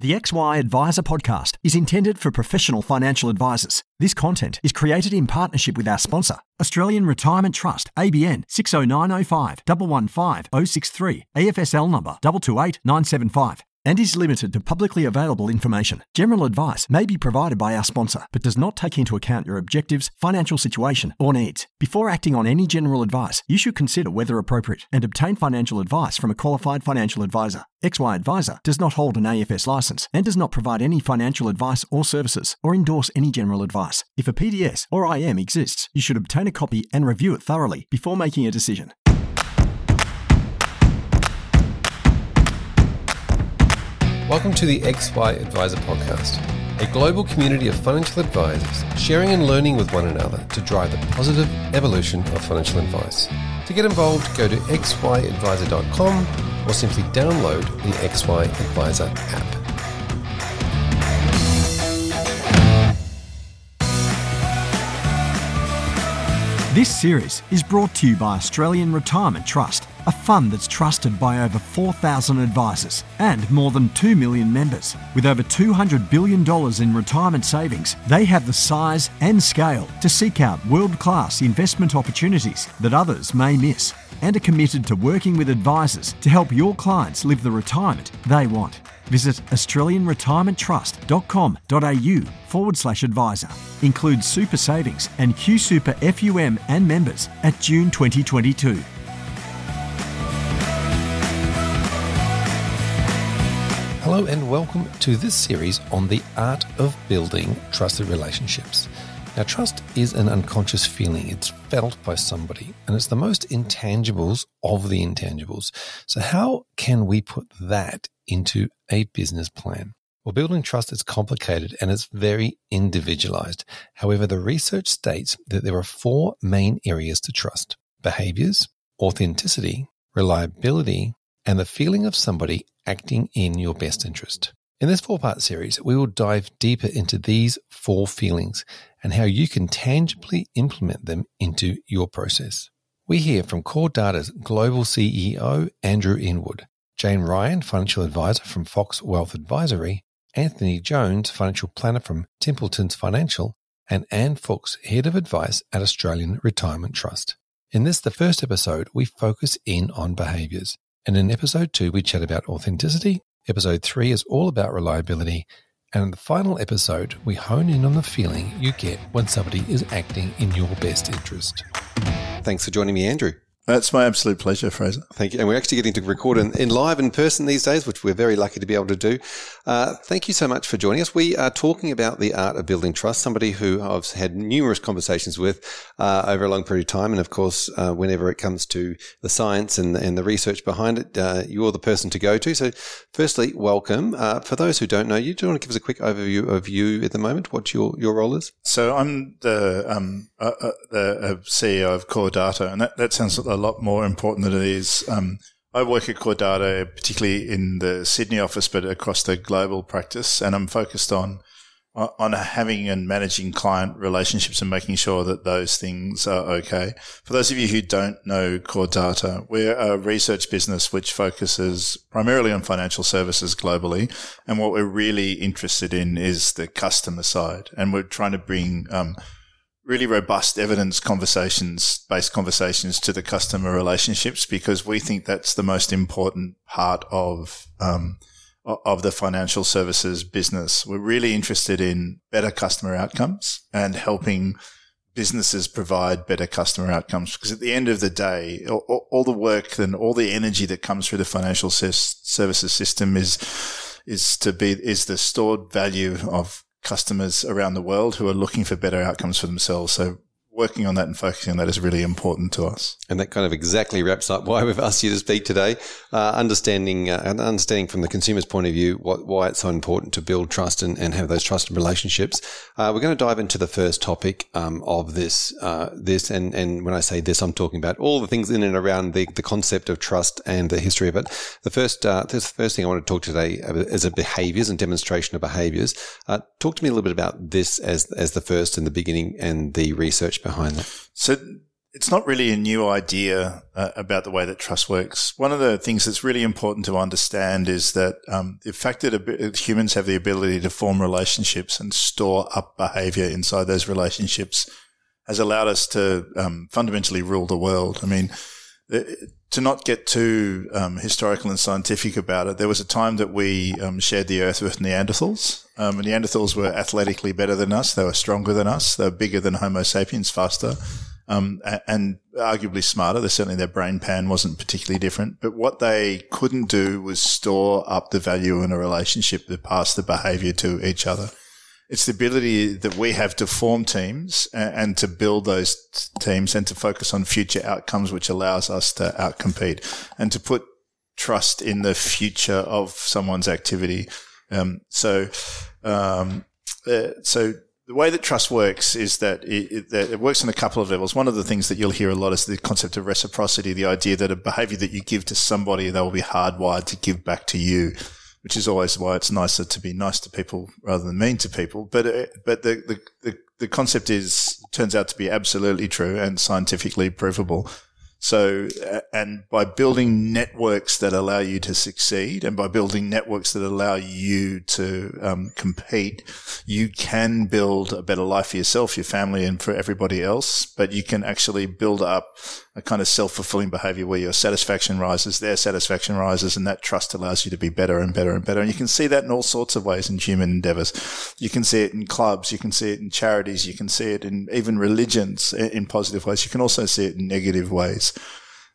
The XY Adviser podcast is intended for professional financial advisors. This content is created in partnership with our sponsor, Australian Retirement Trust, ABN 60905 115 063, AFSL number 228975 and is limited to publicly available information. General advice may be provided by our sponsor, but does not take into account your objectives, financial situation, or needs. Before acting on any general advice, you should consider whether appropriate and obtain financial advice from a qualified financial advisor. XY Adviser does not hold an AFS license and does not provide any financial advice or services or endorse any general advice. If a PDS or IM exists, you should obtain a copy and review it thoroughly before making a decision. Welcome to the XY Adviser Podcast, a global community of financial advisors sharing and learning with one another to drive the positive evolution of financial advice. To get involved, go to xyadviser.com or simply download the XY Adviser app. This series is brought to you by Australian Retirement Trust, a fund that's trusted by over 4,000 advisors and more than 2 million members. With over $200 billion in retirement savings, they have the size and scale to seek out world class investment opportunities that others may miss and are committed to working with advisors to help your clients live the retirement they want. Visit AustralianRetirementTrust.com.au forward slash advisor. Includes super savings and QSuper FUM and members at June 2022. Hello, and welcome to this series on the art of building trusted relationships. Now, trust is an unconscious feeling. It's felt by somebody, and it's the most intangibles of the intangibles. So, how can we put that into a business plan? Well, building trust is complicated and it's very individualized. However, the research states that there are four main areas to trust behaviors, authenticity, reliability, and the feeling of somebody acting in your best interest. In this four part series, we will dive deeper into these four feelings and how you can tangibly implement them into your process. We hear from CoreData's global CEO, Andrew Inwood, Jane Ryan, financial advisor from Fox Wealth Advisory, Anthony Jones, financial planner from Templetons Financial, and Anne Fuchs, head of advice at Australian Retirement Trust. In this, the first episode, we focus in on behaviors. And in episode two, we chat about authenticity, Episode 3 is all about reliability. And in the final episode, we hone in on the feeling you get when somebody is acting in your best interest. Thanks for joining me, Andrew. That's my absolute pleasure, Fraser. Thank you. And we're actually getting to record in, in live in person these days, which we're very lucky to be able to do. Uh, thank you so much for joining us. We are talking about the art of building trust, somebody who I've had numerous conversations with uh, over a long period of time. And of course, uh, whenever it comes to the science and, and the research behind it, uh, you're the person to go to. So, firstly, welcome. Uh, for those who don't know you, do you want to give us a quick overview of you at the moment? What your, your role is? So, I'm the, um, uh, the CEO of CoreData, and that, that sounds a lot more important than it is. Um, I work at CoreData, particularly in the Sydney office, but across the global practice, and I'm focused on on having and managing client relationships and making sure that those things are okay. For those of you who don't know CoreData, we're a research business which focuses primarily on financial services globally, and what we're really interested in is the customer side, and we're trying to bring um, really robust evidence conversations, based conversations to the customer relationships because we think that's the most important part of, um, of the financial services business. We're really interested in better customer outcomes and helping businesses provide better customer outcomes because at the end of the day, all, all the work and all the energy that comes through the financial services system is, is to be, is the stored value of customers around the world who are looking for better outcomes for themselves. So working on that and focusing on that is really important to us. And that kind of exactly wraps up why we've asked you to speak today. Uh, understanding uh, understanding from the consumer's point of view what, why it's so important to build trust and, and have those trusted relationships. Uh, we're going to dive into the first topic um, of this uh, this and and when I say this, I'm talking about all the things in and around the, the concept of trust and the history of it. The first uh, the first thing I want to talk today is a behaviors and demonstration of behaviors. Uh, talk to me a little bit about this as as the first and the beginning and the research behind that? So it's not really a new idea uh, about the way that trust works. One of the things that's really important to understand is that um, the fact that humans have the ability to form relationships and store up behavior inside those relationships has allowed us to um, fundamentally rule the world. I mean, to not get too um, historical and scientific about it, there was a time that we um, shared the earth with Neanderthals. Um, Neanderthals were athletically better than us. They were stronger than us. They were bigger than Homo sapiens, faster um, and arguably smarter. Certainly their brain pan wasn't particularly different, but what they couldn't do was store up the value in a relationship that passed the behavior to each other. It's the ability that we have to form teams and, and to build those teams and to focus on future outcomes, which allows us to outcompete and to put trust in the future of someone's activity. Um, so, um, uh, so the way that trust works is that it, it, it, works on a couple of levels. One of the things that you'll hear a lot is the concept of reciprocity, the idea that a behavior that you give to somebody, they will be hardwired to give back to you, which is always why it's nicer to be nice to people rather than mean to people. But, uh, but the, the, the, the concept is, turns out to be absolutely true and scientifically provable so, and by building networks that allow you to succeed and by building networks that allow you to um, compete, you can build a better life for yourself, your family, and for everybody else. But you can actually build up a kind of self-fulfilling behavior where your satisfaction rises, their satisfaction rises, and that trust allows you to be better and better and better. And you can see that in all sorts of ways in human endeavors. You can see it in clubs, you can see it in charities, you can see it in even religions in positive ways. You can also see it in negative ways.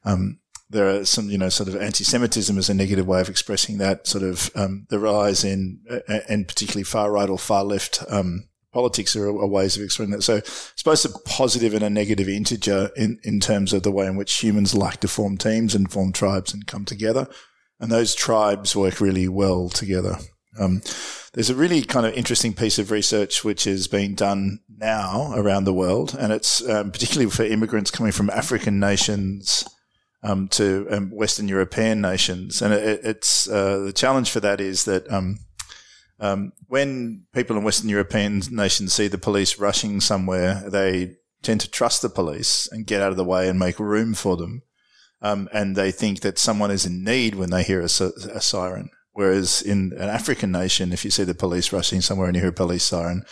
Um, there are some, you know, sort of anti-Semitism as a negative way of expressing that sort of um, the rise in, uh, and particularly far right or far left um, politics are, are, ways of expressing that. So it's both a positive and a negative integer in, in terms of the way in which humans like to form teams and form tribes and come together. And those tribes work really well together. Um, there's a really kind of interesting piece of research which is being done now around the world, and it's um, particularly for immigrants coming from African nations um, to um, Western European nations. And it, it's uh, the challenge for that is that um, when people in Western European nations see the police rushing somewhere, they tend to trust the police and get out of the way and make room for them. Um, and they think that someone is in need when they hear a, a, siren. Whereas in an African nation, if you see the police rushing somewhere and you hear a police siren,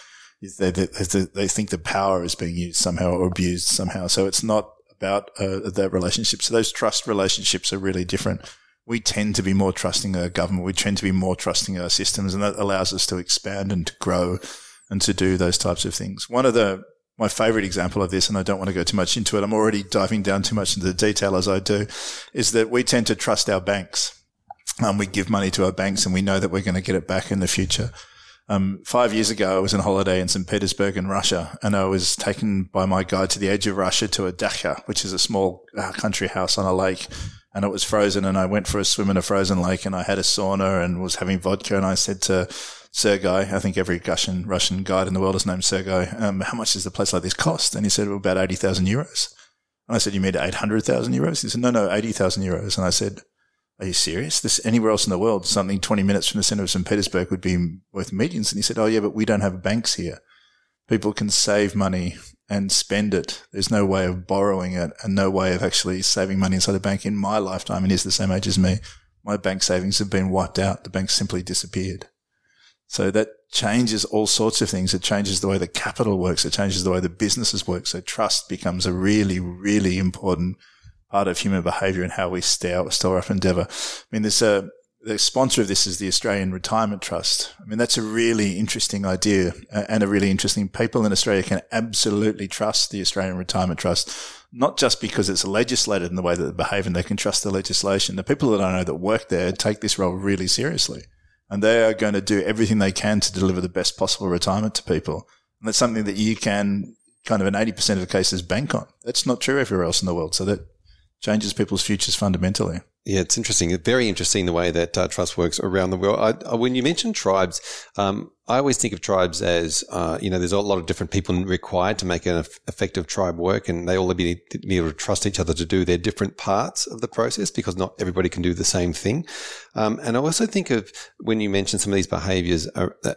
they, they, they think the power is being used somehow or abused somehow. So it's not about uh, that relationship. So those trust relationships are really different we tend to be more trusting our government. We tend to be more trusting of our systems, and that allows us to expand and to grow and to do those types of things. One of the my favorite example of this, and I don't want to go too much into it. I'm already diving down too much into the detail as I do, is that we tend to trust our banks. Um, we give money to our banks, and we know that we're going to get it back in the future. Um, five years ago, I was on holiday in St. Petersburg in Russia, and I was taken by my guide to the edge of Russia to a dacha, which is a small uh, country house on a lake and it was frozen and I went for a swim in a frozen lake and I had a sauna and was having vodka and I said to Sergei, I think every Russian Russian guide in the world is named Sergei, um, how much does a place like this cost? And he said, well, about 80,000 euros. And I said, you mean 800,000 euros? He said, no, no, 80,000 euros. And I said, are you serious? This anywhere else in the world, something 20 minutes from the center of St. Petersburg would be worth millions. And he said, oh yeah, but we don't have banks here. People can save money and spend it. There's no way of borrowing it and no way of actually saving money inside a bank in my lifetime. And he's the same age as me. My bank savings have been wiped out. The bank simply disappeared. So that changes all sorts of things. It changes the way the capital works. It changes the way the businesses work. So trust becomes a really, really important part of human behavior and how we store, up endeavor. I mean, there's a, the sponsor of this is the Australian Retirement Trust. I mean, that's a really interesting idea uh, and a really interesting. People in Australia can absolutely trust the Australian Retirement Trust, not just because it's legislated in the way that they behave and they can trust the legislation. The people that I know that work there take this role really seriously and they are going to do everything they can to deliver the best possible retirement to people. And that's something that you can kind of in 80% of the cases bank on. That's not true everywhere else in the world. So that changes people's futures fundamentally. Yeah, it's interesting. Very interesting the way that uh, trust works around the world. I, I, when you mention tribes, um, I always think of tribes as, uh, you know, there's a lot of different people required to make an effective tribe work, and they all be, be able to trust each other to do their different parts of the process because not everybody can do the same thing. Um, and I also think of when you mention some of these behaviors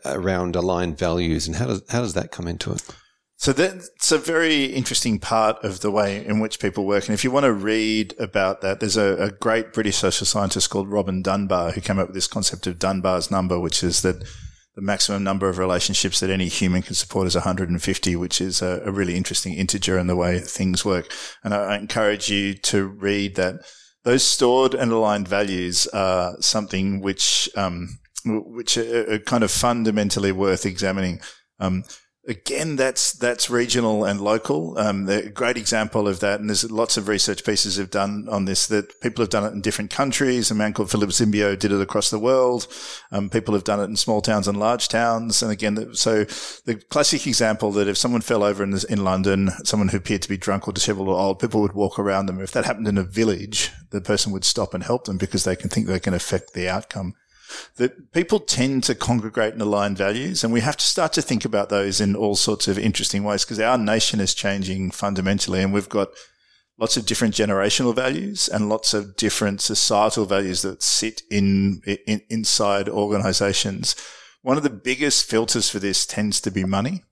around aligned values, and how does how does that come into it? So that's a very interesting part of the way in which people work. And if you want to read about that, there's a, a, great British social scientist called Robin Dunbar who came up with this concept of Dunbar's number, which is that the maximum number of relationships that any human can support is 150, which is a, a really interesting integer in the way things work. And I, I encourage you to read that those stored and aligned values are something which, um, which are, are kind of fundamentally worth examining. Um, Again, that's that's regional and local. Um, a great example of that, and there's lots of research pieces have done on this. That people have done it in different countries. A man called Philip Zimbardo did it across the world. Um, people have done it in small towns and large towns. And again, so the classic example that if someone fell over in, in London, someone who appeared to be drunk or disheveled or old, people would walk around them. If that happened in a village, the person would stop and help them because they can think they can affect the outcome that people tend to congregate and align values. And we have to start to think about those in all sorts of interesting ways because our nation is changing fundamentally and we've got lots of different generational values and lots of different societal values that sit in, in inside organizations. One of the biggest filters for this tends to be money.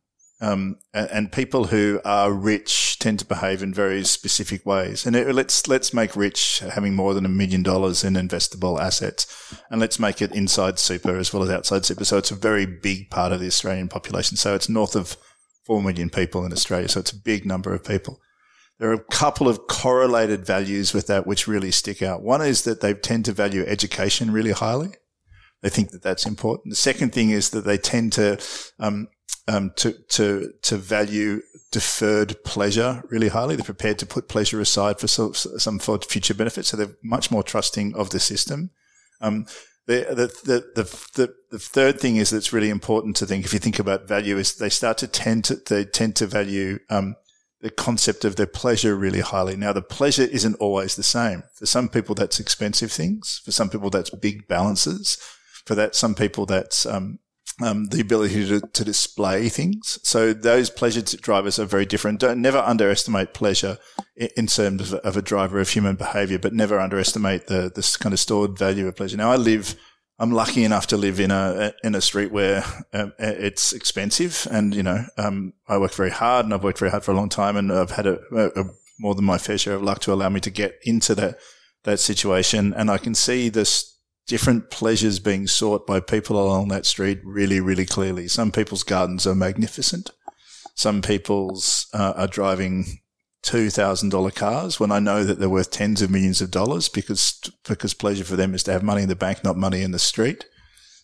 Um, and, people who are rich tend to behave in very specific ways. And it, let's let's make rich having more than a million dollars in investable assets, and let's make it inside super as well as outside super. So it's a very big part of the Australian population. So it's north of four million people in Australia. So it's a big number of people. There are a couple of correlated values with that which really stick out. One is that they tend to value education really highly. They think that that's important. The second thing is that they tend to um, um, to to to value deferred pleasure really highly. They're prepared to put pleasure aside for some, some future benefits. So they're much more trusting of the system. Um, the, the, the, the, the third thing is that's really important to think if you think about value is they start to tend to, they tend to value, um, the concept of their pleasure really highly. Now, the pleasure isn't always the same. For some people, that's expensive things. For some people, that's big balances. For that, some people, that's, um, um, the ability to, to display things. So those pleasure drivers are very different. Don't never underestimate pleasure in terms of, of a driver of human behavior, but never underestimate the this kind of stored value of pleasure. Now I live. I'm lucky enough to live in a in a street where um, it's expensive, and you know, um, I work very hard, and I've worked very hard for a long time, and I've had a, a, a more than my fair share of luck to allow me to get into that that situation, and I can see this different pleasures being sought by people along that street really, really clearly. Some people's gardens are magnificent. Some people's uh, are driving two thousand dollar cars when I know that they're worth tens of millions of dollars because because pleasure for them is to have money in the bank, not money in the street.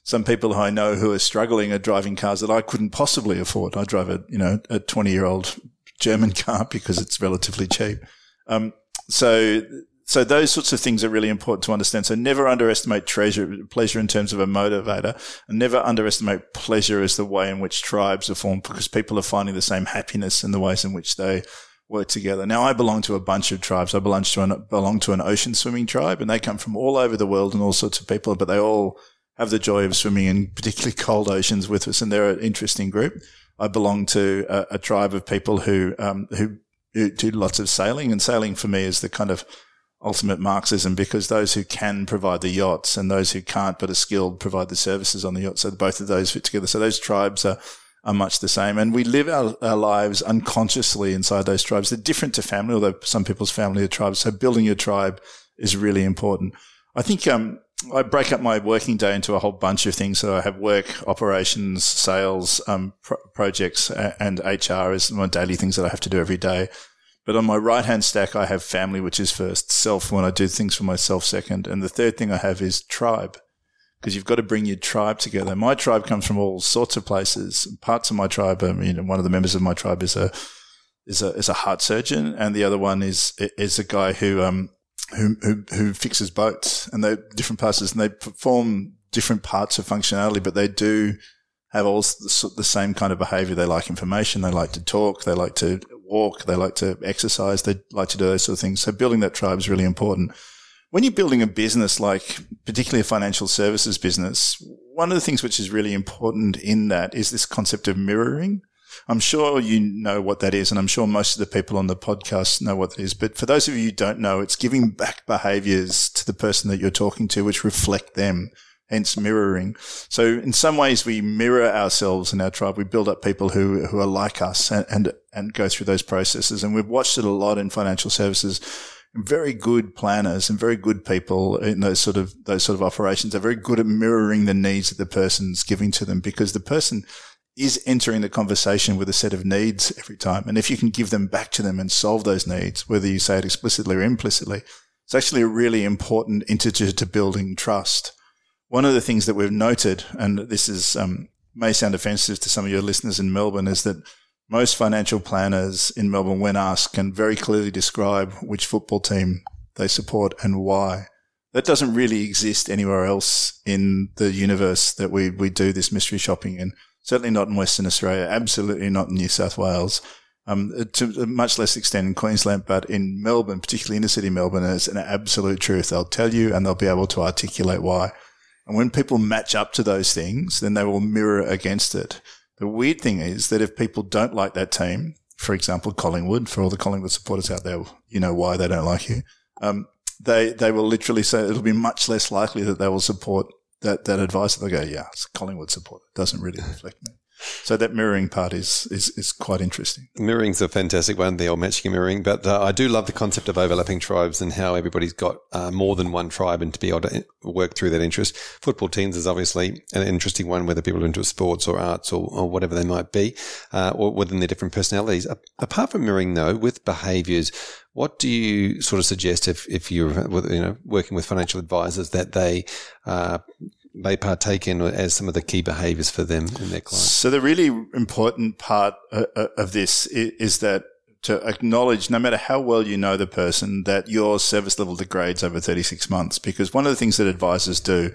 Some people I know who are struggling are driving cars that I couldn't possibly afford. I drive a you know a twenty year old German car because it's relatively cheap. Um, so so those sorts of things are really important to understand. So never underestimate treasure, pleasure in terms of a motivator and never underestimate pleasure as the way in which tribes are formed because people are finding the same happiness in the ways in which they work together. Now I belong to a bunch of tribes. I belong to an, belong to an ocean swimming tribe and they come from all over the world and all sorts of people, but they all have the joy of swimming in particularly cold oceans with us. And they're an interesting group. I belong to a, a tribe of people who, um, who, who do lots of sailing and sailing for me is the kind of ultimate Marxism because those who can provide the yachts and those who can't but are skilled provide the services on the yacht. So both of those fit together. So those tribes are, are much the same. And we live our, our lives unconsciously inside those tribes. They're different to family, although some people's family are tribes. So building your tribe is really important. I think, um, I break up my working day into a whole bunch of things. So I have work, operations, sales, um, pro- projects, and HR as my daily things that I have to do every day. But on my right hand stack, I have family, which is first, self when I do things for myself second. And the third thing I have is tribe because you've got to bring your tribe together. My tribe comes from all sorts of places. Parts of my tribe, I mean, one of the members of my tribe is a, is a, is a heart surgeon. And the other one is, is a guy who, um, who, who, who fixes boats and they different parts and they perform different parts of functionality, but they do have all the same kind of behavior. They like information. They like to talk. They like to walk. They like to exercise. They like to do those sort of things. So building that tribe is really important. When you're building a business, like particularly a financial services business, one of the things which is really important in that is this concept of mirroring. I'm sure you know what that is, and I'm sure most of the people on the podcast know what that is. But for those of you who don't know, it's giving back behaviors to the person that you're talking to, which reflect them hence mirroring. So in some ways, we mirror ourselves in our tribe. We build up people who, who are like us and, and, and go through those processes. And we've watched it a lot in financial services. Very good planners and very good people in those sort of, those sort of operations are very good at mirroring the needs that the person's giving to them because the person is entering the conversation with a set of needs every time. And if you can give them back to them and solve those needs, whether you say it explicitly or implicitly, it's actually a really important integer to building trust. One of the things that we've noted, and this is um, may sound offensive to some of your listeners in Melbourne, is that most financial planners in Melbourne, when asked, can very clearly describe which football team they support and why. That doesn't really exist anywhere else in the universe that we, we do this mystery shopping in. Certainly not in Western Australia. Absolutely not in New South Wales um, to a much less extent in Queensland, but in Melbourne, particularly in the city Melbourne, it's an absolute truth. They'll tell you and they'll be able to articulate why. And when people match up to those things, then they will mirror against it. The weird thing is that if people don't like that team, for example, Collingwood, for all the Collingwood supporters out there, you know why they don't like you. Um, they, they will literally say it'll be much less likely that they will support that, that advice. They'll go, yeah, it's Collingwood support. It doesn't really reflect me. So that mirroring part is, is, is quite interesting. Mirroring's a fantastic one, the old matching mirroring. But uh, I do love the concept of overlapping tribes and how everybody's got uh, more than one tribe and to be able to work through that interest. Football teams is obviously an interesting one, whether people are into sports or arts or, or whatever they might be, uh, or within their different personalities. Apart from mirroring, though, with behaviours, what do you sort of suggest if, if you're you know working with financial advisors that they uh, they partake in as some of the key behaviors for them and their clients? So the really important part uh, uh, of this is that to acknowledge, no matter how well you know the person, that your service level degrades over 36 months. Because one of the things that advisors do,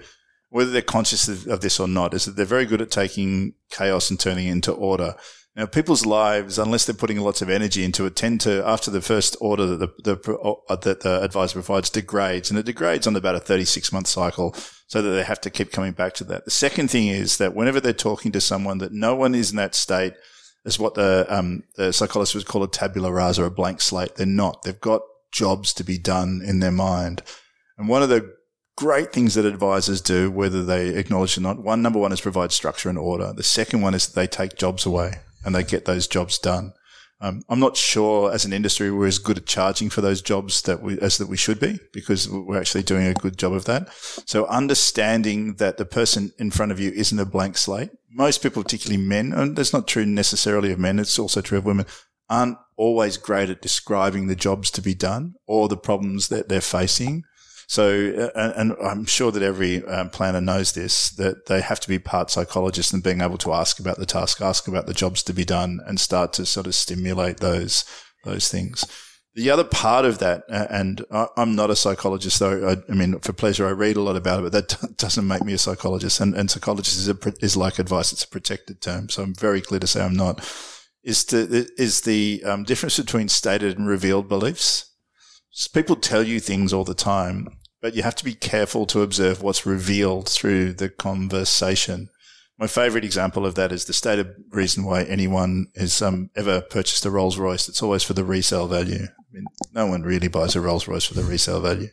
whether they're conscious of this or not, is that they're very good at taking chaos and turning it into order. Now, people's lives, unless they're putting lots of energy into it, tend to, after the first order that the, the, uh, that the advisor provides degrades, and it degrades on about a 36 month cycle so that they have to keep coming back to that. The second thing is that whenever they're talking to someone that no one is in that state is what the, um, the psychologist would call a tabula rasa, a blank slate. They're not. They've got jobs to be done in their mind. And one of the great things that advisors do, whether they acknowledge or not, one, number one is provide structure and order. The second one is that they take jobs away and they get those jobs done. Um, I'm not sure as an industry we're as good at charging for those jobs that we as that we should be because we're actually doing a good job of that. So understanding that the person in front of you isn't a blank slate. Most people, particularly men, and that's not true necessarily of men. It's also true of women, aren't always great at describing the jobs to be done or the problems that they're facing. So, uh, and I'm sure that every um, planner knows this, that they have to be part psychologist and being able to ask about the task, ask about the jobs to be done and start to sort of stimulate those, those things. The other part of that, and I'm not a psychologist though. I, mean, for pleasure, I read a lot about it, but that doesn't make me a psychologist. And, and psychologist is, a, is like advice. It's a protected term. So I'm very clear to say I'm not. Is the, is the um, difference between stated and revealed beliefs people tell you things all the time, but you have to be careful to observe what's revealed through the conversation. My favorite example of that is the stated reason why anyone has um, ever purchased a Rolls Royce. It's always for the resale value. I mean, no one really buys a Rolls Royce for the resale value.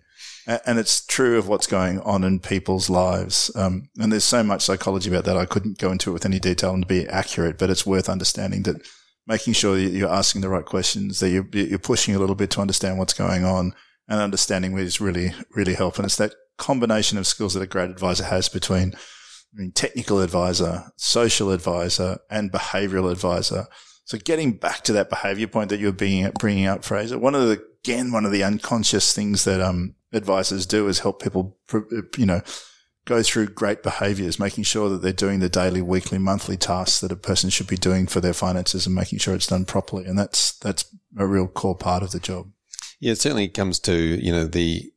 And it's true of what's going on in people's lives. Um, and there's so much psychology about that. I couldn't go into it with any detail and be accurate, but it's worth understanding that making sure that you're asking the right questions, that you're, you're pushing a little bit to understand what's going on and understanding is really, really helpful. And it's that combination of skills that a great advisor has between I mean, technical advisor, social advisor, and behavioral advisor. So getting back to that behavior point that you're being, bringing up, Fraser, one of the, again, one of the unconscious things that, um, advisors do is help people, you know, go through great behaviors, making sure that they're doing the daily, weekly, monthly tasks that a person should be doing for their finances and making sure it's done properly. And that's, that's a real core part of the job. Yeah, it certainly comes to, you know, the,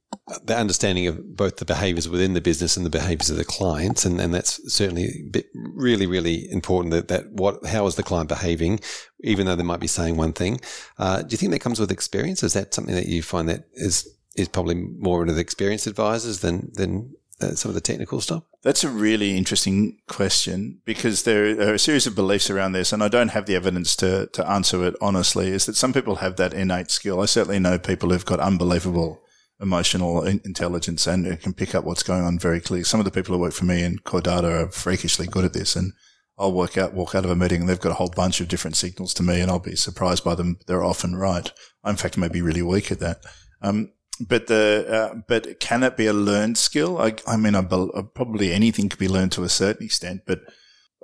the understanding of both the behaviors within the business and the behaviors of the clients. And, and that's certainly really, really important that, that what, how is the client behaving, even though they might be saying one thing. Uh, do you think that comes with experience? Is that something that you find that is, is probably more into the experienced advisors than, than uh, some of the technical stuff? That's a really interesting question because there are a series of beliefs around this, and I don't have the evidence to, to answer it honestly. Is that some people have that innate skill. I certainly know people who've got unbelievable emotional intelligence and can pick up what's going on very clearly. Some of the people who work for me in CoreData are freakishly good at this and I'll work out, walk out of a meeting and they've got a whole bunch of different signals to me and I'll be surprised by them. They're often right. I, in fact, may be really weak at that. Um, but the, uh, but can it be a learned skill? I, I mean, I, probably anything can be learned to a certain extent, but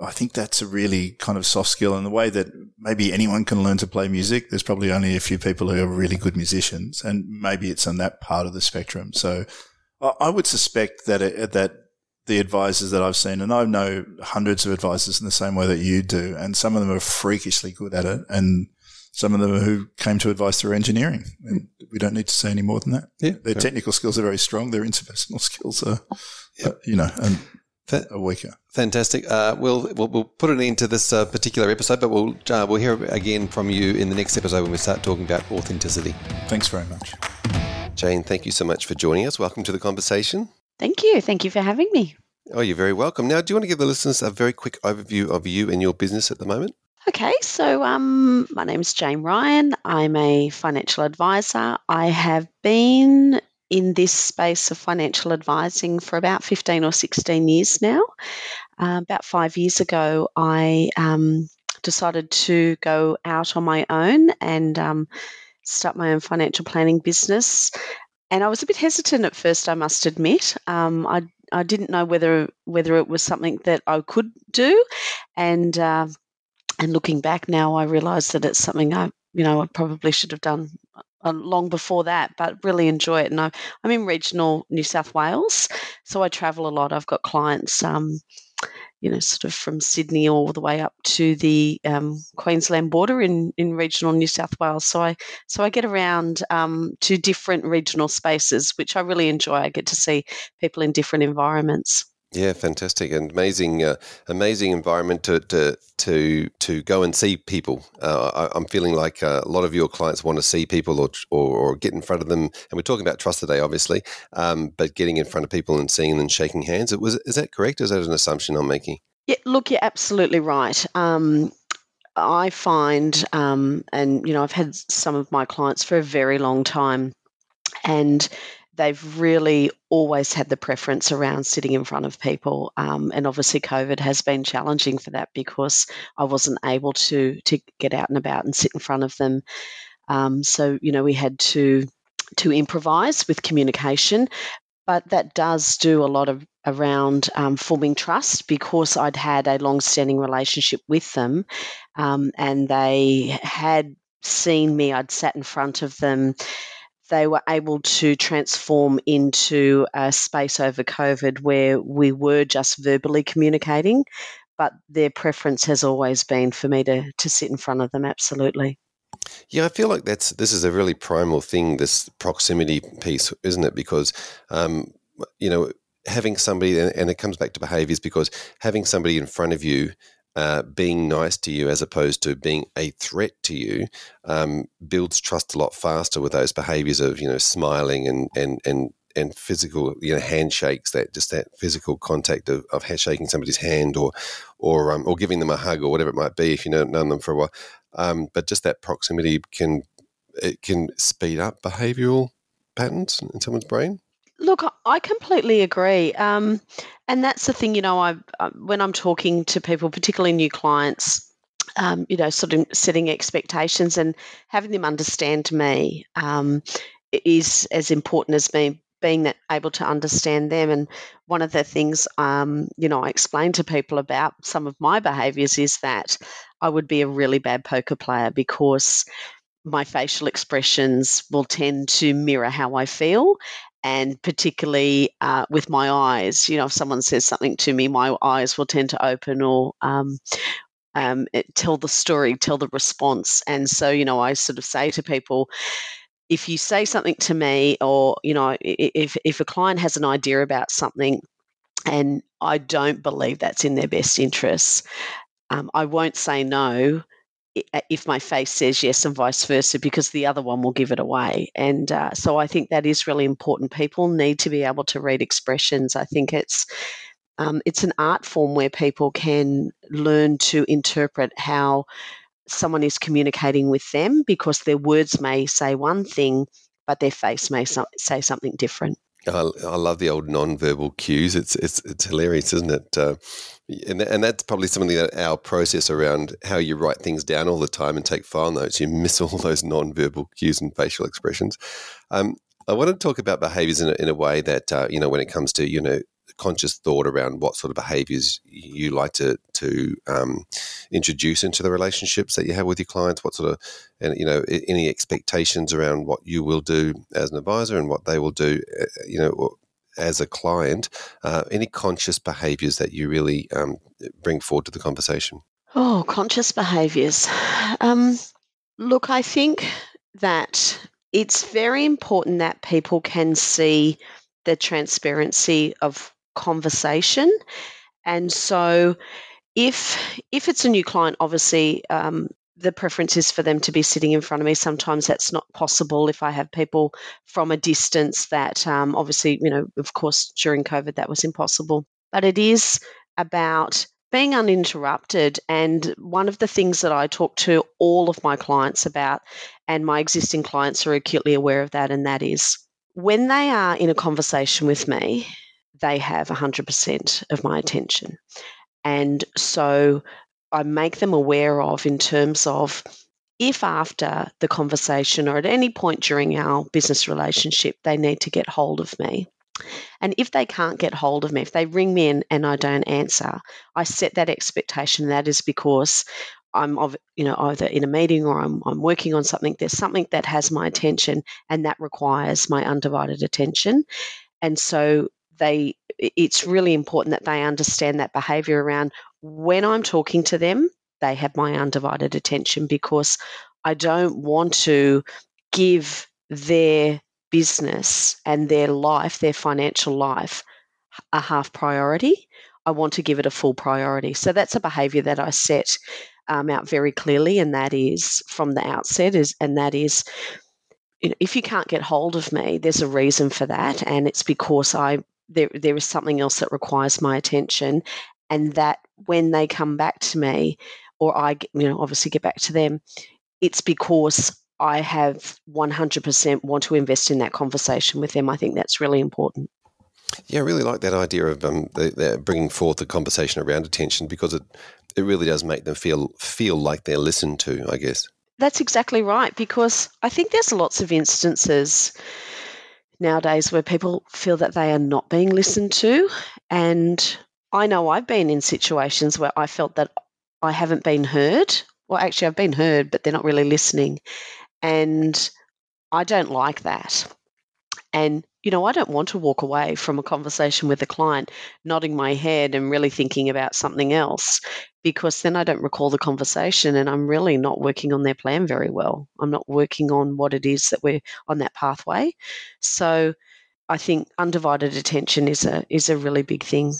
I think that's a really kind of soft skill in the way that maybe anyone can learn to play music. There's probably only a few people who are really good musicians and maybe it's on that part of the spectrum. So I would suspect that it, that the advisors that I've seen, and I know hundreds of advisors in the same way that you do, and some of them are freakishly good at it, and some of them who came to advice through engineering. And we don't need to say any more than that. Yeah, their technical skills are very strong. Their interpersonal skills are, uh, you know, and Fa- are weaker. Fantastic. Uh, we'll, we'll, we'll put it into this uh, particular episode, but we'll uh, we'll hear again from you in the next episode when we start talking about authenticity. Thanks very much, Jane. Thank you so much for joining us. Welcome to the conversation. Thank you. Thank you for having me. Oh, you're very welcome. Now, do you want to give the listeners a very quick overview of you and your business at the moment? Okay, so um, my name is Jane Ryan. I'm a financial advisor. I have been in this space of financial advising for about 15 or 16 years now. Uh, about five years ago, I um, decided to go out on my own and um, start my own financial planning business. And I was a bit hesitant at first, I must admit. Um, I I didn't know whether whether it was something that I could do, and uh, and looking back now, I realise that it's something I you know I probably should have done uh, long before that, but really enjoy it. And I, am in regional New South Wales, so I travel a lot. I've got clients um, you know, sort of from Sydney all the way up to the um, Queensland border in, in regional New South Wales. So I so I get around um, to different regional spaces, which I really enjoy. I get to see people in different environments. Yeah, fantastic and amazing, uh, amazing environment to, to to to go and see people. Uh, I, am feeling like uh, a lot of your clients want to see people or, or, or get in front of them, and we're talking about trust today, obviously. Um, but getting in front of people and seeing them and shaking hands. It was is that correct? Is that an assumption I'm making? Yeah, look, you're absolutely right. Um, I find, um, and you know, I've had some of my clients for a very long time, and they've really always had the preference around sitting in front of people. Um, and obviously, COVID has been challenging for that because I wasn't able to to get out and about and sit in front of them. Um, so you know, we had to to improvise with communication, but that does do a lot of around um, forming trust because I'd had a long-standing relationship with them, um, and they had seen me. I'd sat in front of them they were able to transform into a space over COVID where we were just verbally communicating, but their preference has always been for me to, to sit in front of them, absolutely. Yeah, I feel like that's this is a really primal thing, this proximity piece, isn't it? Because, um, you know, having somebody, and it comes back to behaviors, because having somebody in front of you uh, being nice to you as opposed to being a threat to you um, builds trust a lot faster with those behaviors of you know smiling and and and and physical you know handshakes that just that physical contact of, of shaking somebody's hand or or um, or giving them a hug or whatever it might be if you know known them for a while. Um, but just that proximity can it can speed up behavioral patterns in someone's brain Look, I completely agree. Um, and that's the thing, you know, I uh, when I'm talking to people, particularly new clients, um, you know, sort of setting expectations and having them understand me um, is as important as me being that able to understand them. And one of the things, um, you know, I explain to people about some of my behaviors is that I would be a really bad poker player because my facial expressions will tend to mirror how I feel and particularly uh, with my eyes. You know, if someone says something to me, my eyes will tend to open or um, um, tell the story, tell the response. And so, you know, I sort of say to people, if you say something to me, or you know, if if a client has an idea about something, and I don't believe that's in their best interests, um, I won't say no if my face says yes and vice versa because the other one will give it away. And uh, so i think that is really important. People need to be able to read expressions. I think it's um, it's an art form where people can learn to interpret how someone is communicating with them because their words may say one thing but their face may so- say something different. I, I, love the old non-verbal cues. It's it's it's hilarious, isn't it? Uh, and and that's probably something that our process around how you write things down all the time and take file notes. You miss all those non-verbal cues and facial expressions. Um, I want to talk about behaviors in a, in a way that uh, you know when it comes to you know conscious thought around what sort of behaviors you like to to um, introduce into the relationships that you have with your clients? What sort of and you know any expectations around what you will do as an advisor and what they will do, uh, you know, as a client? Uh, any conscious behaviors that you really um, bring forward to the conversation? Oh, conscious behaviors. Um, look, I think that it's very important that people can see the transparency of conversation. And so, if if it's a new client, obviously um, the preference is for them to be sitting in front of me. Sometimes that's not possible if I have people from a distance. That um, obviously, you know, of course, during COVID, that was impossible. But it is about being uninterrupted. And one of the things that I talk to all of my clients about, and my existing clients are acutely aware of that, and that is when they are in a conversation with me they have 100% of my attention. And so I make them aware of in terms of if after the conversation or at any point during our business relationship they need to get hold of me. And if they can't get hold of me, if they ring me in and I don't answer, I set that expectation. That is because I'm of you know either in a meeting or I'm, I'm working on something. There's something that has my attention and that requires my undivided attention. And so they it's really important that they understand that behavior around when I'm talking to them, they have my undivided attention because I don't want to give their business and their life, their financial life, a half priority. I want to give it a full priority. So that's a behavior that I set um, out very clearly, and that is from the outset is, and that is, you know, if you can't get hold of me, there's a reason for that, and it's because I there there is something else that requires my attention and that when they come back to me or I you know obviously get back to them it's because I have 100% want to invest in that conversation with them I think that's really important yeah, I really like that idea of um, the, the bringing forth a conversation around attention because it it really does make them feel feel like they're listened to. I guess that's exactly right because I think there's lots of instances nowadays where people feel that they are not being listened to. And I know I've been in situations where I felt that I haven't been heard. Well, actually, I've been heard, but they're not really listening. And I don't like that. And, you know, I don't want to walk away from a conversation with a client nodding my head and really thinking about something else because then I don't recall the conversation and I'm really not working on their plan very well. I'm not working on what it is that we're on that pathway. So I think undivided attention is a is a really big thing.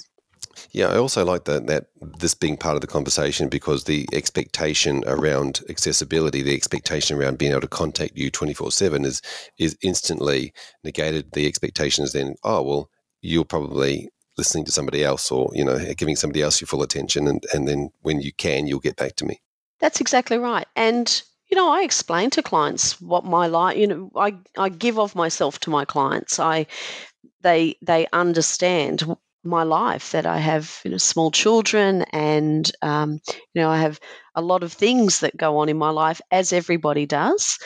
Yeah, I also like that that this being part of the conversation because the expectation around accessibility, the expectation around being able to contact you twenty four seven is is instantly negated. The expectation is then, oh well, you're probably listening to somebody else or you know giving somebody else your full attention, and and then when you can, you'll get back to me. That's exactly right, and you know, I explain to clients what my life. You know, I I give of myself to my clients. I they they understand my life that I have you know small children and um, you know I have a lot of things that go on in my life as everybody does.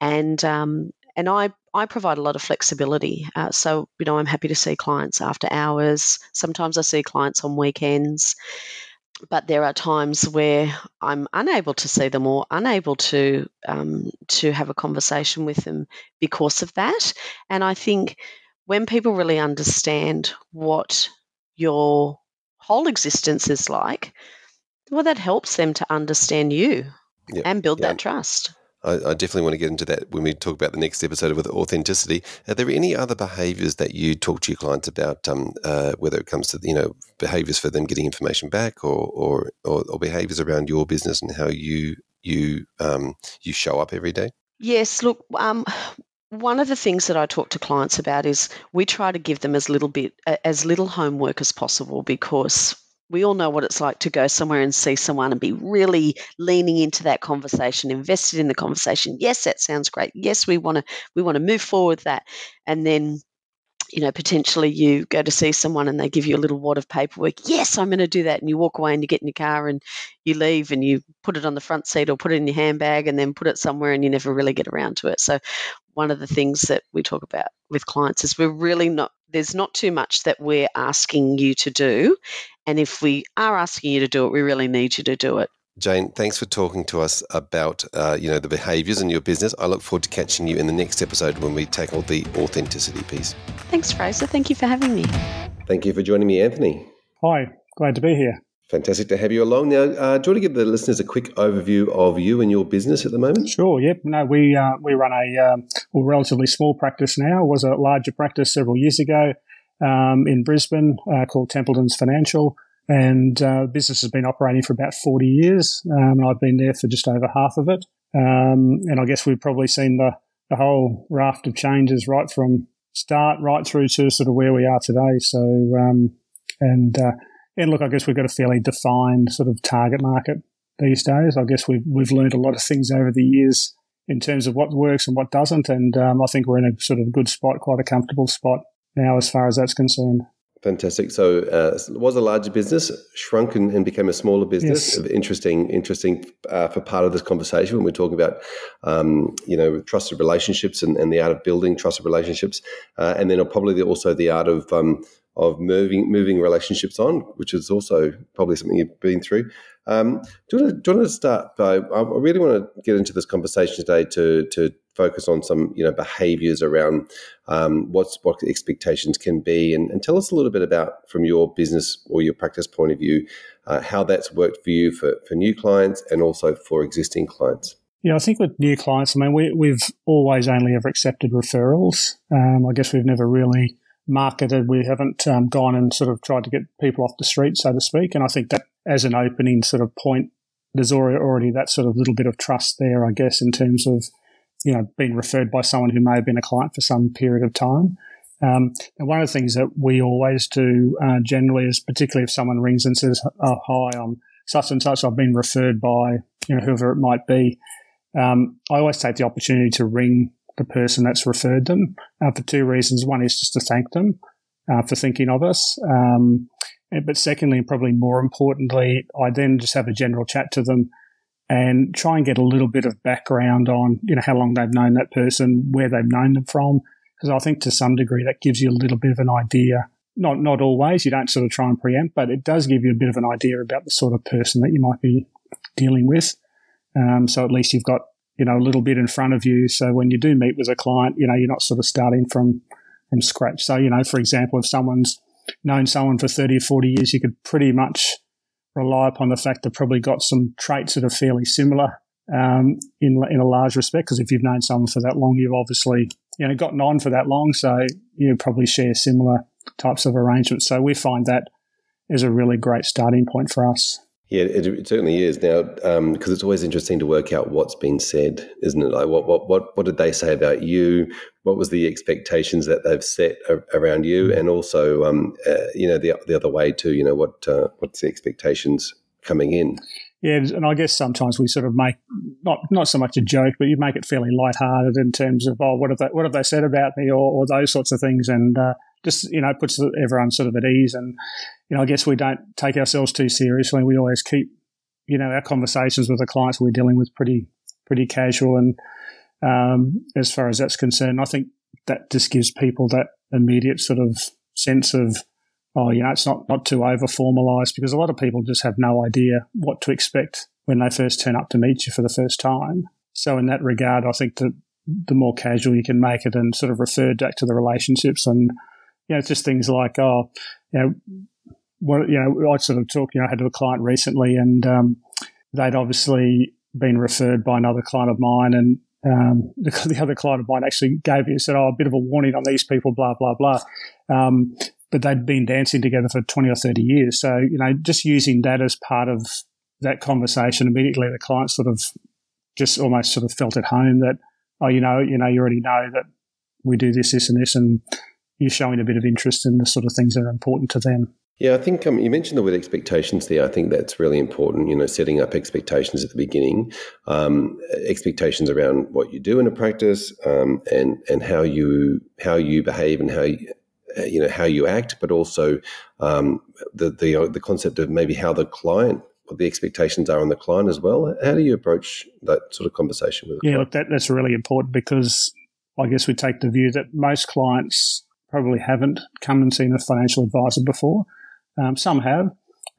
And um, and I I provide a lot of flexibility. Uh, so you know I'm happy to see clients after hours. Sometimes I see clients on weekends. But there are times where I'm unable to see them or unable to um, to have a conversation with them because of that. And I think when people really understand what your whole existence is like, well, that helps them to understand you yep. and build yep. that trust. I, I, definitely want to get into that when we talk about the next episode with authenticity. Are there any other behaviours that you talk to your clients about, um, uh, whether it comes to you know behaviours for them getting information back, or or, or, or behaviours around your business and how you you um, you show up every day? Yes, look, um, one of the things that I talk to clients about is we try to give them as little bit as little homework as possible because we all know what it's like to go somewhere and see someone and be really leaning into that conversation, invested in the conversation. Yes, that sounds great. Yes, we want to we want to move forward with that. And then you know, potentially you go to see someone and they give you a little wad of paperwork. Yes, I'm going to do that. And you walk away and you get in your car and you leave and you put it on the front seat or put it in your handbag and then put it somewhere and you never really get around to it. So, one of the things that we talk about with clients is we're really not, there's not too much that we're asking you to do. And if we are asking you to do it, we really need you to do it. Jane, thanks for talking to us about uh, you know the behaviours in your business. I look forward to catching you in the next episode when we tackle the authenticity piece. Thanks, Fraser. Thank you for having me. Thank you for joining me, Anthony. Hi, glad to be here. Fantastic to have you along. Now, uh, do you want to give the listeners a quick overview of you and your business at the moment? Sure. Yep. No, we uh, we run a um, well, relatively small practice now. It was a larger practice several years ago um, in Brisbane uh, called Templetons Financial and uh, business has been operating for about 40 years. Um, and I've been there for just over half of it. Um, and I guess we've probably seen the, the whole raft of changes right from start right through to sort of where we are today. So, um, and, uh, and look, I guess we've got a fairly defined sort of target market these days. I guess we've, we've learned a lot of things over the years in terms of what works and what doesn't. And um, I think we're in a sort of good spot, quite a comfortable spot now as far as that's concerned. Fantastic. So uh, it was a larger business, shrunk and, and became a smaller business. Yes. Interesting, interesting uh, for part of this conversation when we're talking about, um, you know, trusted relationships and, and, the art of building trusted relationships, uh, and then probably the, also the art of um, of moving moving relationships on, which is also probably something you've been through. Um, do, you want to, do you want to start by? I really want to get into this conversation today to to focus on some you know behaviors around um, what's what expectations can be and, and, tell us a little bit about from your business or your practice point of view uh, how that's worked for you for, for new clients and also for existing clients yeah, I think with new clients, I mean, we, we've always only ever accepted referrals. Um, I guess we've never really marketed. We haven't um, gone and sort of tried to get people off the street, so to speak. And I think that as an opening sort of point, there's already, that sort of little bit of trust there, I guess, in terms of you know, been referred by someone who may have been a client for some period of time. Um, and one of the things that we always do uh, generally is, particularly if someone rings and says, "Oh, hi, I'm such and such. I've been referred by you know whoever it might be." Um, I always take the opportunity to ring the person that's referred them uh, for two reasons. One is just to thank them uh, for thinking of us. Um, but secondly, and probably more importantly, I then just have a general chat to them and try and get a little bit of background on, you know, how long they've known that person, where they've known them from. Because I think to some degree that gives you a little bit of an idea. Not not always, you don't sort of try and preempt, but it does give you a bit of an idea about the sort of person that you might be dealing with. Um, so at least you've got, you know, a little bit in front of you. So when you do meet with a client, you know, you're not sort of starting from from scratch. So, you know, for example, if someone's known someone for 30 or 40 years, you could pretty much rely upon the fact they've probably got some traits that are fairly similar um, in in a large respect. Because if you've known someone for that long, you've obviously you know gotten on for that long, so you probably share similar types of arrangements. So we find that is a really great starting point for us. Yeah, it, it certainly is now because um, it's always interesting to work out what's been said, isn't it? Like what what what what did they say about you? What was the expectations that they've set around you, and also um, uh, you know the the other way too. You know what uh, what's the expectations coming in? Yeah, and I guess sometimes we sort of make not not so much a joke, but you make it fairly lighthearted in terms of oh, what have they what have they said about me, or, or those sorts of things, and uh, just you know puts everyone sort of at ease. And you know, I guess we don't take ourselves too seriously. We always keep you know our conversations with the clients we're dealing with pretty pretty casual. And um, as far as that's concerned, I think that just gives people that immediate sort of sense of oh, you know, it's not not too over formalized because a lot of people just have no idea what to expect when they first turn up to meet you for the first time. So in that regard, I think that the more casual you can make it and sort of refer back to the relationships and you know, just things like, oh, you know, what, you know, I sort of talked, you know, I had to a client recently and um, they'd obviously been referred by another client of mine and um, the, the, other client of mine actually gave me, said, oh, a bit of a warning on these people, blah, blah, blah. Um, but they'd been dancing together for 20 or 30 years. So, you know, just using that as part of that conversation, immediately the client sort of just almost sort of felt at home that, oh, you know, you know, you already know that we do this, this, and this, and you're showing a bit of interest in the sort of things that are important to them. Yeah, I think um, you mentioned the word expectations there. I think that's really important. You know, setting up expectations at the beginning, um, expectations around what you do in a practice, um, and and how you how you behave and how you, uh, you know how you act, but also um, the the the concept of maybe how the client what the expectations are on the client as well. How do you approach that sort of conversation with? yeah, look, that, that's really important because I guess we take the view that most clients probably haven't come and seen a financial advisor before. Um, some have,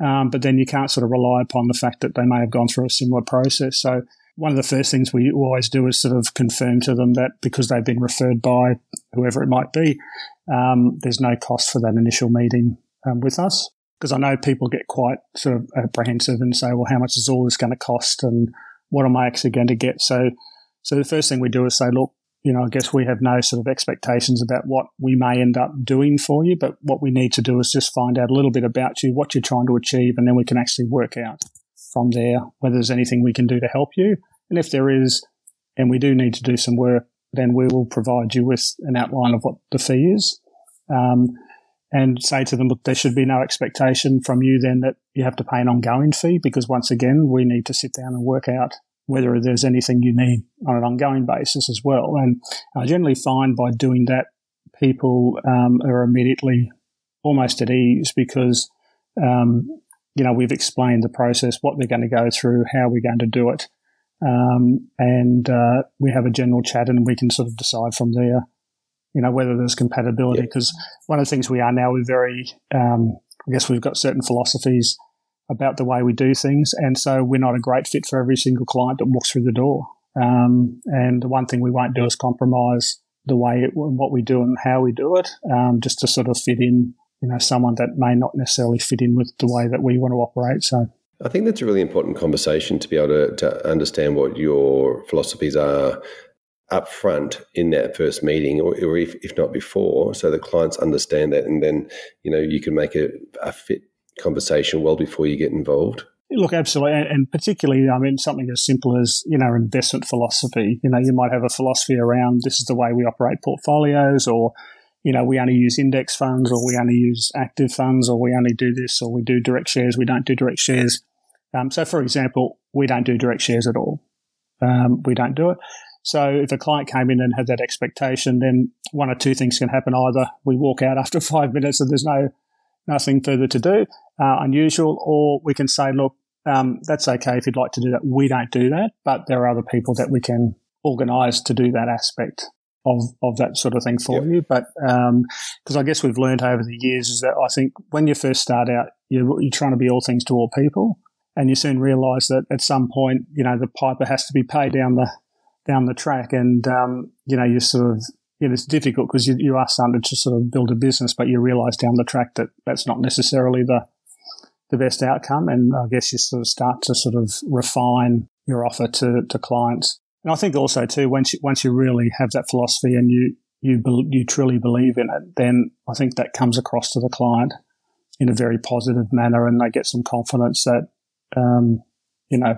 um, but then you can't sort of rely upon the fact that they may have gone through a similar process. So one of the first things we always do is sort of confirm to them that because they've been referred by whoever it might be, um, there's no cost for that initial meeting um, with us. Because I know people get quite sort of apprehensive and say, well, how much is all this going to cost and what am I actually going to get? So, so the first thing we do is say, look, you know, I guess we have no sort of expectations about what we may end up doing for you, but what we need to do is just find out a little bit about you, what you're trying to achieve, and then we can actually work out from there whether there's anything we can do to help you. And if there is, and we do need to do some work, then we will provide you with an outline of what the fee is. Um, and say to them, look, there should be no expectation from you then that you have to pay an ongoing fee because once again, we need to sit down and work out whether there's anything you need on an ongoing basis as well. And I generally find by doing that, people um, are immediately almost at ease because, um, you know, we've explained the process, what they're going to go through, how we're going to do it. Um, and uh, we have a general chat and we can sort of decide from there, you know, whether there's compatibility. Because yeah. one of the things we are now, we're very, um, I guess we've got certain philosophies about the way we do things. And so we're not a great fit for every single client that walks through the door. Um, and the one thing we won't do is compromise the way it, what we do and how we do it, um, just to sort of fit in, you know, someone that may not necessarily fit in with the way that we want to operate. So. I think that's a really important conversation to be able to, to understand what your philosophies are up front in that first meeting or, or if, if not before so the clients understand that and then you know you can make a, a fit conversation well before you get involved? Look, absolutely, and particularly, I mean, something as simple as you know investment philosophy. You know, you might have a philosophy around this is the way we operate portfolios, or you know, we only use index funds, or we only use active funds, or we only do this, or we do direct shares. We don't do direct shares. Um, so, for example, we don't do direct shares at all. Um, we don't do it. So, if a client came in and had that expectation, then one or two things can happen. Either we walk out after five minutes and there's no nothing further to do, uh, unusual, or we can say, look, um, that's okay if you'd like to do that. We don't do that, but there are other people that we can organise to do that aspect of, of that sort of thing for yep. you. But because um, I guess we've learned over the years is that I think when you first start out, you're, you're trying to be all things to all people, and you soon realise that at some point, you know, the piper has to be paid down the down the track, and um, you know, you sort of know, it's difficult because you, you are starting to sort of build a business, but you realise down the track that that's not necessarily the the best outcome. And I guess you sort of start to sort of refine your offer to, to clients. And I think also too, once you, once you really have that philosophy and you you you truly believe in it, then I think that comes across to the client in a very positive manner, and they get some confidence that um, you know,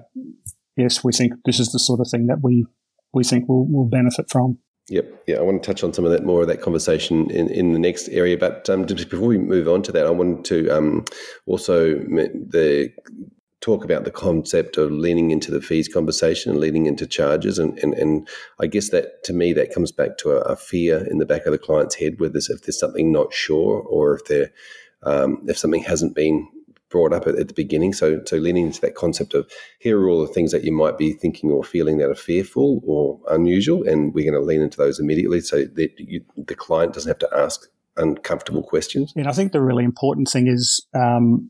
yes, we think this is the sort of thing that we we think will will benefit from. Yep. Yeah, I want to touch on some of that more of that conversation in, in the next area. But um, before we move on to that, I wanted to um, also the talk about the concept of leaning into the fees conversation and leaning into charges. And, and, and I guess that to me, that comes back to a, a fear in the back of the client's head this, if there's something not sure or if there, um, if something hasn't been brought up at, at, the beginning. So, so leaning into that concept of here are all the things that you might be thinking or feeling that are fearful or unusual, and we're going to lean into those immediately, so that you, the client doesn't have to ask uncomfortable questions. And I think the really important thing is um,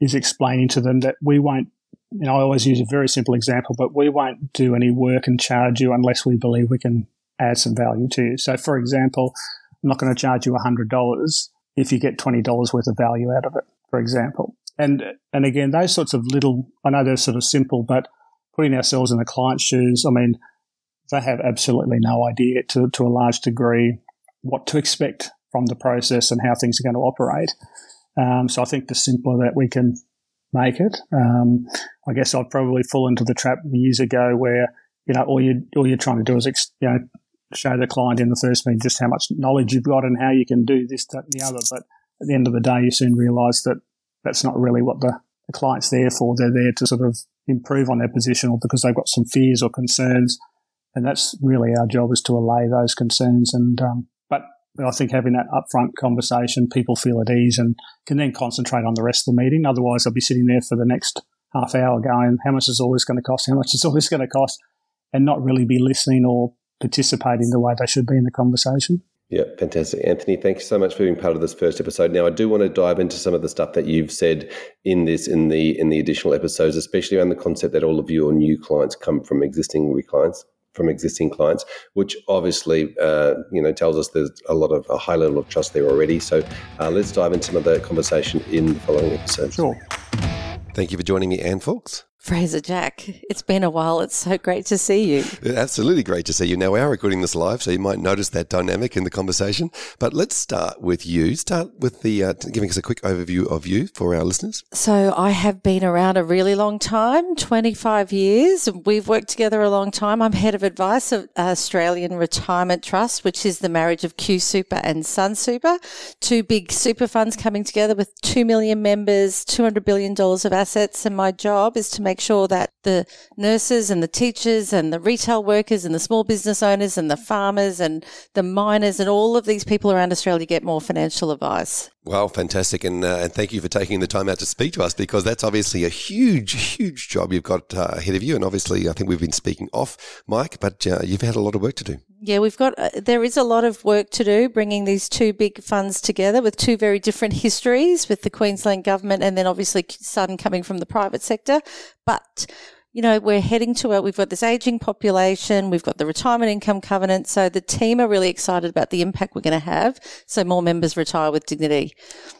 is explaining to them that we won't. You know, I always use a very simple example, but we won't do any work and charge you unless we believe we can add some value to you. So, for example, I'm not going to charge you $100 if you get $20 worth of value out of it, for example. And and again, those sorts of little, I know they're sort of simple, but putting ourselves in the client's shoes, I mean, they have absolutely no idea to, to a large degree what to expect from the process and how things are going to operate. Um, so I think the simpler that we can make it, um, I guess I'd probably fall into the trap years ago where you know all you all you're trying to do is you know show the client in the first meeting just how much knowledge you've got and how you can do this, that, and the other. But at the end of the day, you soon realise that that's not really what the, the client's there for. They're there to sort of improve on their position or because they've got some fears or concerns. And that's really our job is to allay those concerns. And, um, but I think having that upfront conversation, people feel at ease and can then concentrate on the rest of the meeting. Otherwise, they'll be sitting there for the next half hour going, how much is all this going to cost? How much is all this going to cost? And not really be listening or participating the way they should be in the conversation. Yeah, fantastic. Anthony, thank you so much for being part of this first episode. Now I do want to dive into some of the stuff that you've said in this in the in the additional episodes, especially around the concept that all of your new clients come from existing clients from existing clients, which obviously uh, you know tells us there's a lot of a high level of trust there already. So uh, let's dive into some of the conversation in the following episodes. Sure. Thank you for joining me, Anne Fuchs. Fraser Jack, it's been a while. It's so great to see you. Absolutely great to see you. Now, we are recording this live, so you might notice that dynamic in the conversation. But let's start with you. Start with the uh, giving us a quick overview of you for our listeners. So, I have been around a really long time 25 years. We've worked together a long time. I'm head of advice of Australian Retirement Trust, which is the marriage of QSuper and Sunsuper, two big super funds coming together with 2 million members, $200 billion of assets. And my job is to make make sure that the nurses and the teachers and the retail workers and the small business owners and the farmers and the miners and all of these people around Australia get more financial advice. Well, fantastic. And, uh, and thank you for taking the time out to speak to us because that's obviously a huge, huge job you've got uh, ahead of you. And obviously, I think we've been speaking off, mic, but uh, you've had a lot of work to do. Yeah, we've got, uh, there is a lot of work to do bringing these two big funds together with two very different histories with the Queensland government and then obviously Sun coming from the private sector. But you know, we're heading to it. We've got this aging population. We've got the retirement income covenant. So the team are really excited about the impact we're going to have. So more members retire with dignity.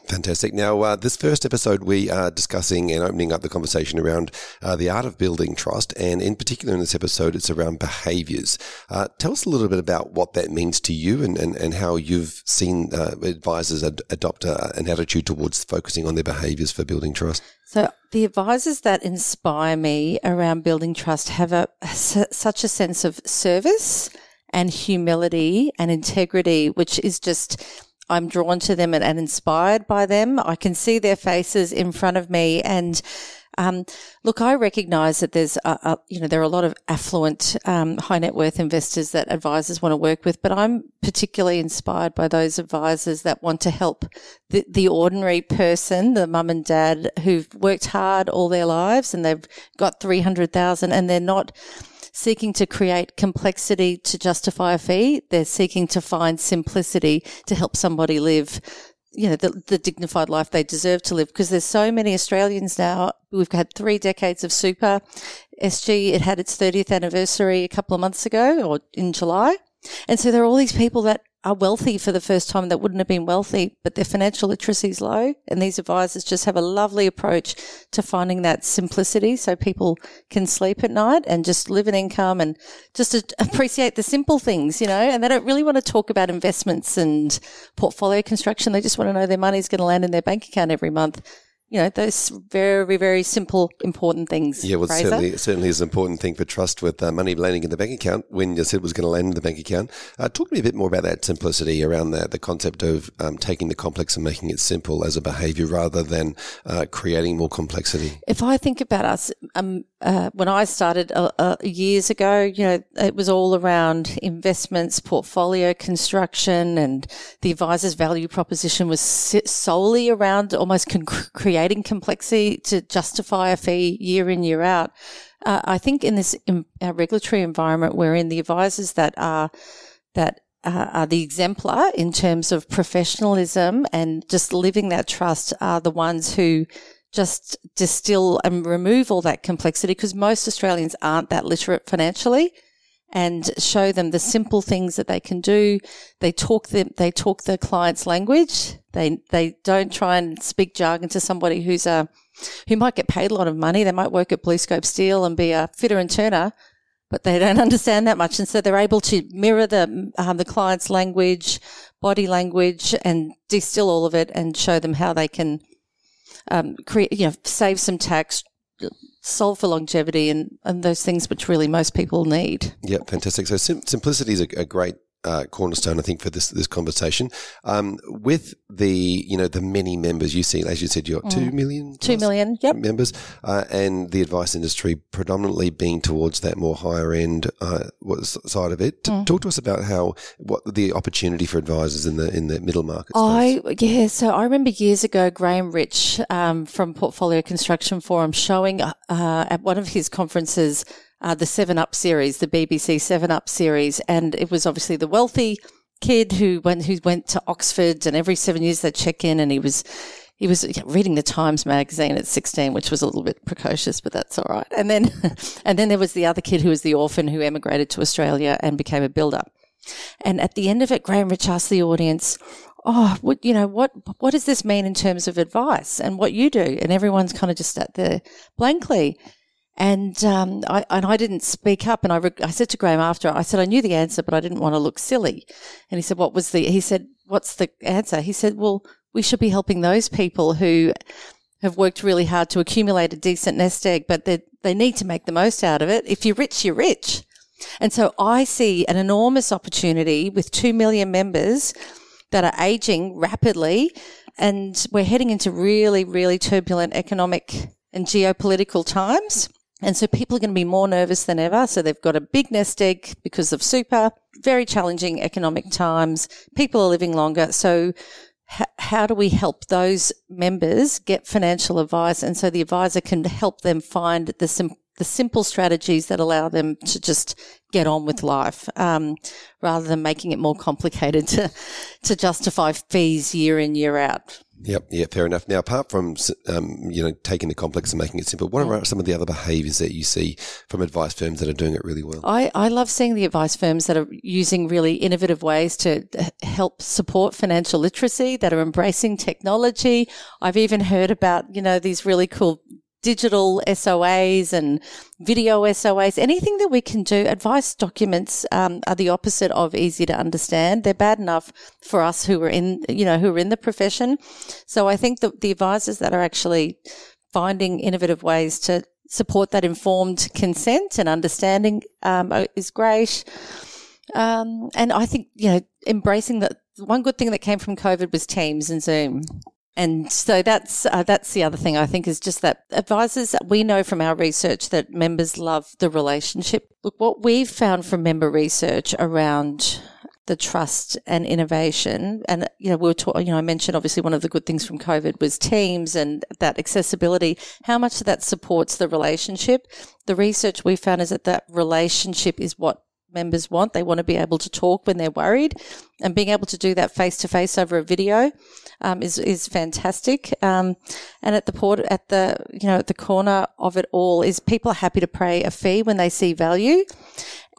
Fantastic. Now, uh, this first episode, we are discussing and opening up the conversation around uh, the art of building trust. And in particular, in this episode, it's around behaviors. Uh, tell us a little bit about what that means to you and, and, and how you've seen uh, advisors ad- adopt a, an attitude towards focusing on their behaviors for building trust. So the advisors that inspire me around building trust have a such a sense of service and humility and integrity, which is just I'm drawn to them and, and inspired by them. I can see their faces in front of me and um, look, I recognise that there's, a, a, you know, there are a lot of affluent, um, high net worth investors that advisors want to work with, but I'm particularly inspired by those advisors that want to help the, the ordinary person, the mum and dad who've worked hard all their lives and they've got 300,000 and they're not, seeking to create complexity to justify a fee. They're seeking to find simplicity to help somebody live you know, the, the dignified life they deserve to live because there's so many Australians now. We've had three decades of super. SG, it had its 30th anniversary a couple of months ago or in July. And so there are all these people that are wealthy for the first time that wouldn't have been wealthy, but their financial literacy is low. And these advisors just have a lovely approach to finding that simplicity so people can sleep at night and just live an income and just appreciate the simple things, you know, and they don't really want to talk about investments and portfolio construction. They just want to know their money is going to land in their bank account every month you know, those very, very simple, important things. Yeah, well, Fraser. certainly, certainly is an important thing for trust with uh, money landing in the bank account when you said it was going to land in the bank account. Uh, talk to me a bit more about that simplicity around that, the concept of um, taking the complex and making it simple as a behavior rather than uh, creating more complexity. If I think about us, um, uh, when I started uh, uh, years ago, you know, it was all around investments, portfolio construction, and the advisor's value proposition was solely around almost con- creating complexity to justify a fee year in, year out. Uh, I think in this regulatory environment, we're in the advisors that are that uh, are the exemplar in terms of professionalism and just living that trust are the ones who just distill and remove all that complexity because most Australians aren't that literate financially and show them the simple things that they can do. They talk them, they talk the client's language. They, they don't try and speak jargon to somebody who's a, who might get paid a lot of money. They might work at BlueScope Steel and be a fitter and turner, but they don't understand that much. And so they're able to mirror the, um, the client's language, body language and distill all of it and show them how they can um, create, you know, save some tax, solve for longevity and, and those things which really most people need. Yeah, fantastic. So sim- simplicity is a, a great uh, cornerstone, I think, for this this conversation. Um, with the you know the many members you see, as you said, you got two million, Mm. Two million, yep. members, uh, and the advice industry predominantly being towards that more higher end uh, side of it. Mm. Talk to us about how what the opportunity for advisors in the in the middle market. I space. yeah, so I remember years ago Graham Rich um, from Portfolio Construction Forum showing uh, at one of his conferences uh, the Seven Up series, the BBC Seven Up series, and it was obviously the wealthy kid who went who went to Oxford, and every seven years they'd check in, and he was. He was reading the Times magazine at 16, which was a little bit precocious, but that's all right. And then, and then there was the other kid who was the orphan who emigrated to Australia and became a builder. And at the end of it, Graham Rich asked the audience, "Oh, what you know, what what does this mean in terms of advice and what you do?" And everyone's kind of just sat there blankly. And um, I and I didn't speak up, and I re- I said to Graham after I said I knew the answer, but I didn't want to look silly. And he said, "What was the?" He said, "What's the answer?" He said, "Well, we should be helping those people who." Have worked really hard to accumulate a decent nest egg, but they they need to make the most out of it. If you're rich, you're rich. And so I see an enormous opportunity with 2 million members that are aging rapidly. And we're heading into really, really turbulent economic and geopolitical times. And so people are going to be more nervous than ever. So they've got a big nest egg because of super, very challenging economic times. People are living longer. So h- how do we help those members get financial advice? And so the advisor can help them find the sim- the simple strategies that allow them to just get on with life, um, rather than making it more complicated to to justify fees year in year out. Yep, yeah, fair enough. Now, apart from um, you know taking the complex and making it simple, what are some of the other behaviours that you see from advice firms that are doing it really well? I, I love seeing the advice firms that are using really innovative ways to help support financial literacy, that are embracing technology. I've even heard about, you know, these really cool digital SOAs and video SOAs, anything that we can do. Advice documents um, are the opposite of easy to understand. They're bad enough for us who are in, you know, who are in the profession. So I think that the advisors that are actually finding innovative ways to support that informed consent and understanding um, is great. Um, and I think, you know, embracing that one good thing that came from COVID was Teams and Zoom. And so that's uh, that's the other thing I think is just that advisors we know from our research that members love the relationship. Look, what we've found from member research around the trust and innovation, and you know we were talking. You know, I mentioned obviously one of the good things from COVID was Teams and that accessibility. How much that supports the relationship? The research we found is that that relationship is what members want. They want to be able to talk when they're worried, and being able to do that face to face over a video um, is is fantastic. Um, and at the port, at the you know at the corner of it all is people are happy to pay a fee when they see value,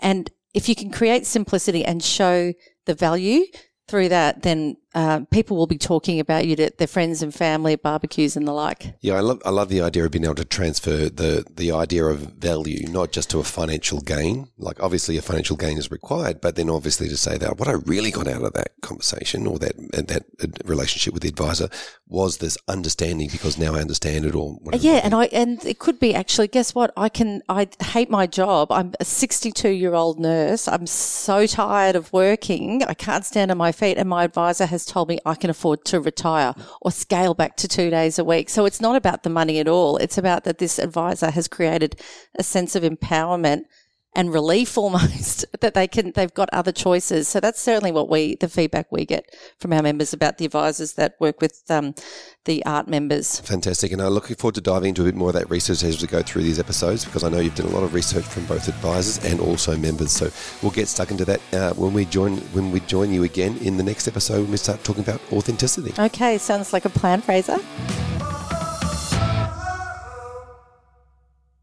and if you can create simplicity and show the value through that, then uh, people will be talking about you to their friends and family, barbecues and the like. Yeah, I love I love the idea of being able to transfer the the idea of value not just to a financial gain. Like obviously a financial gain is required, but then obviously to say that what I really got out of that conversation or that that relationship with the advisor was this understanding because now I understand it or whatever. Yeah, and I and it could be actually. Guess what? I can. I hate my job. I'm a 62 year old nurse. I'm so tired of working. I can't stand on my feet, and my advisor has told me I can afford to retire or scale back to two days a week. So it's not about the money at all. It's about that this advisor has created a sense of empowerment and relief almost that they can they've got other choices so that's certainly what we the feedback we get from our members about the advisors that work with um, the ART members Fantastic. And I'm looking forward to diving into a bit more of that research as we go through these episodes because I know you've done a lot of research from both advisors and also members. So we'll get stuck into that uh, when we join when we join you again in the next episode when we start talking about authenticity. okay sounds like a plan fraser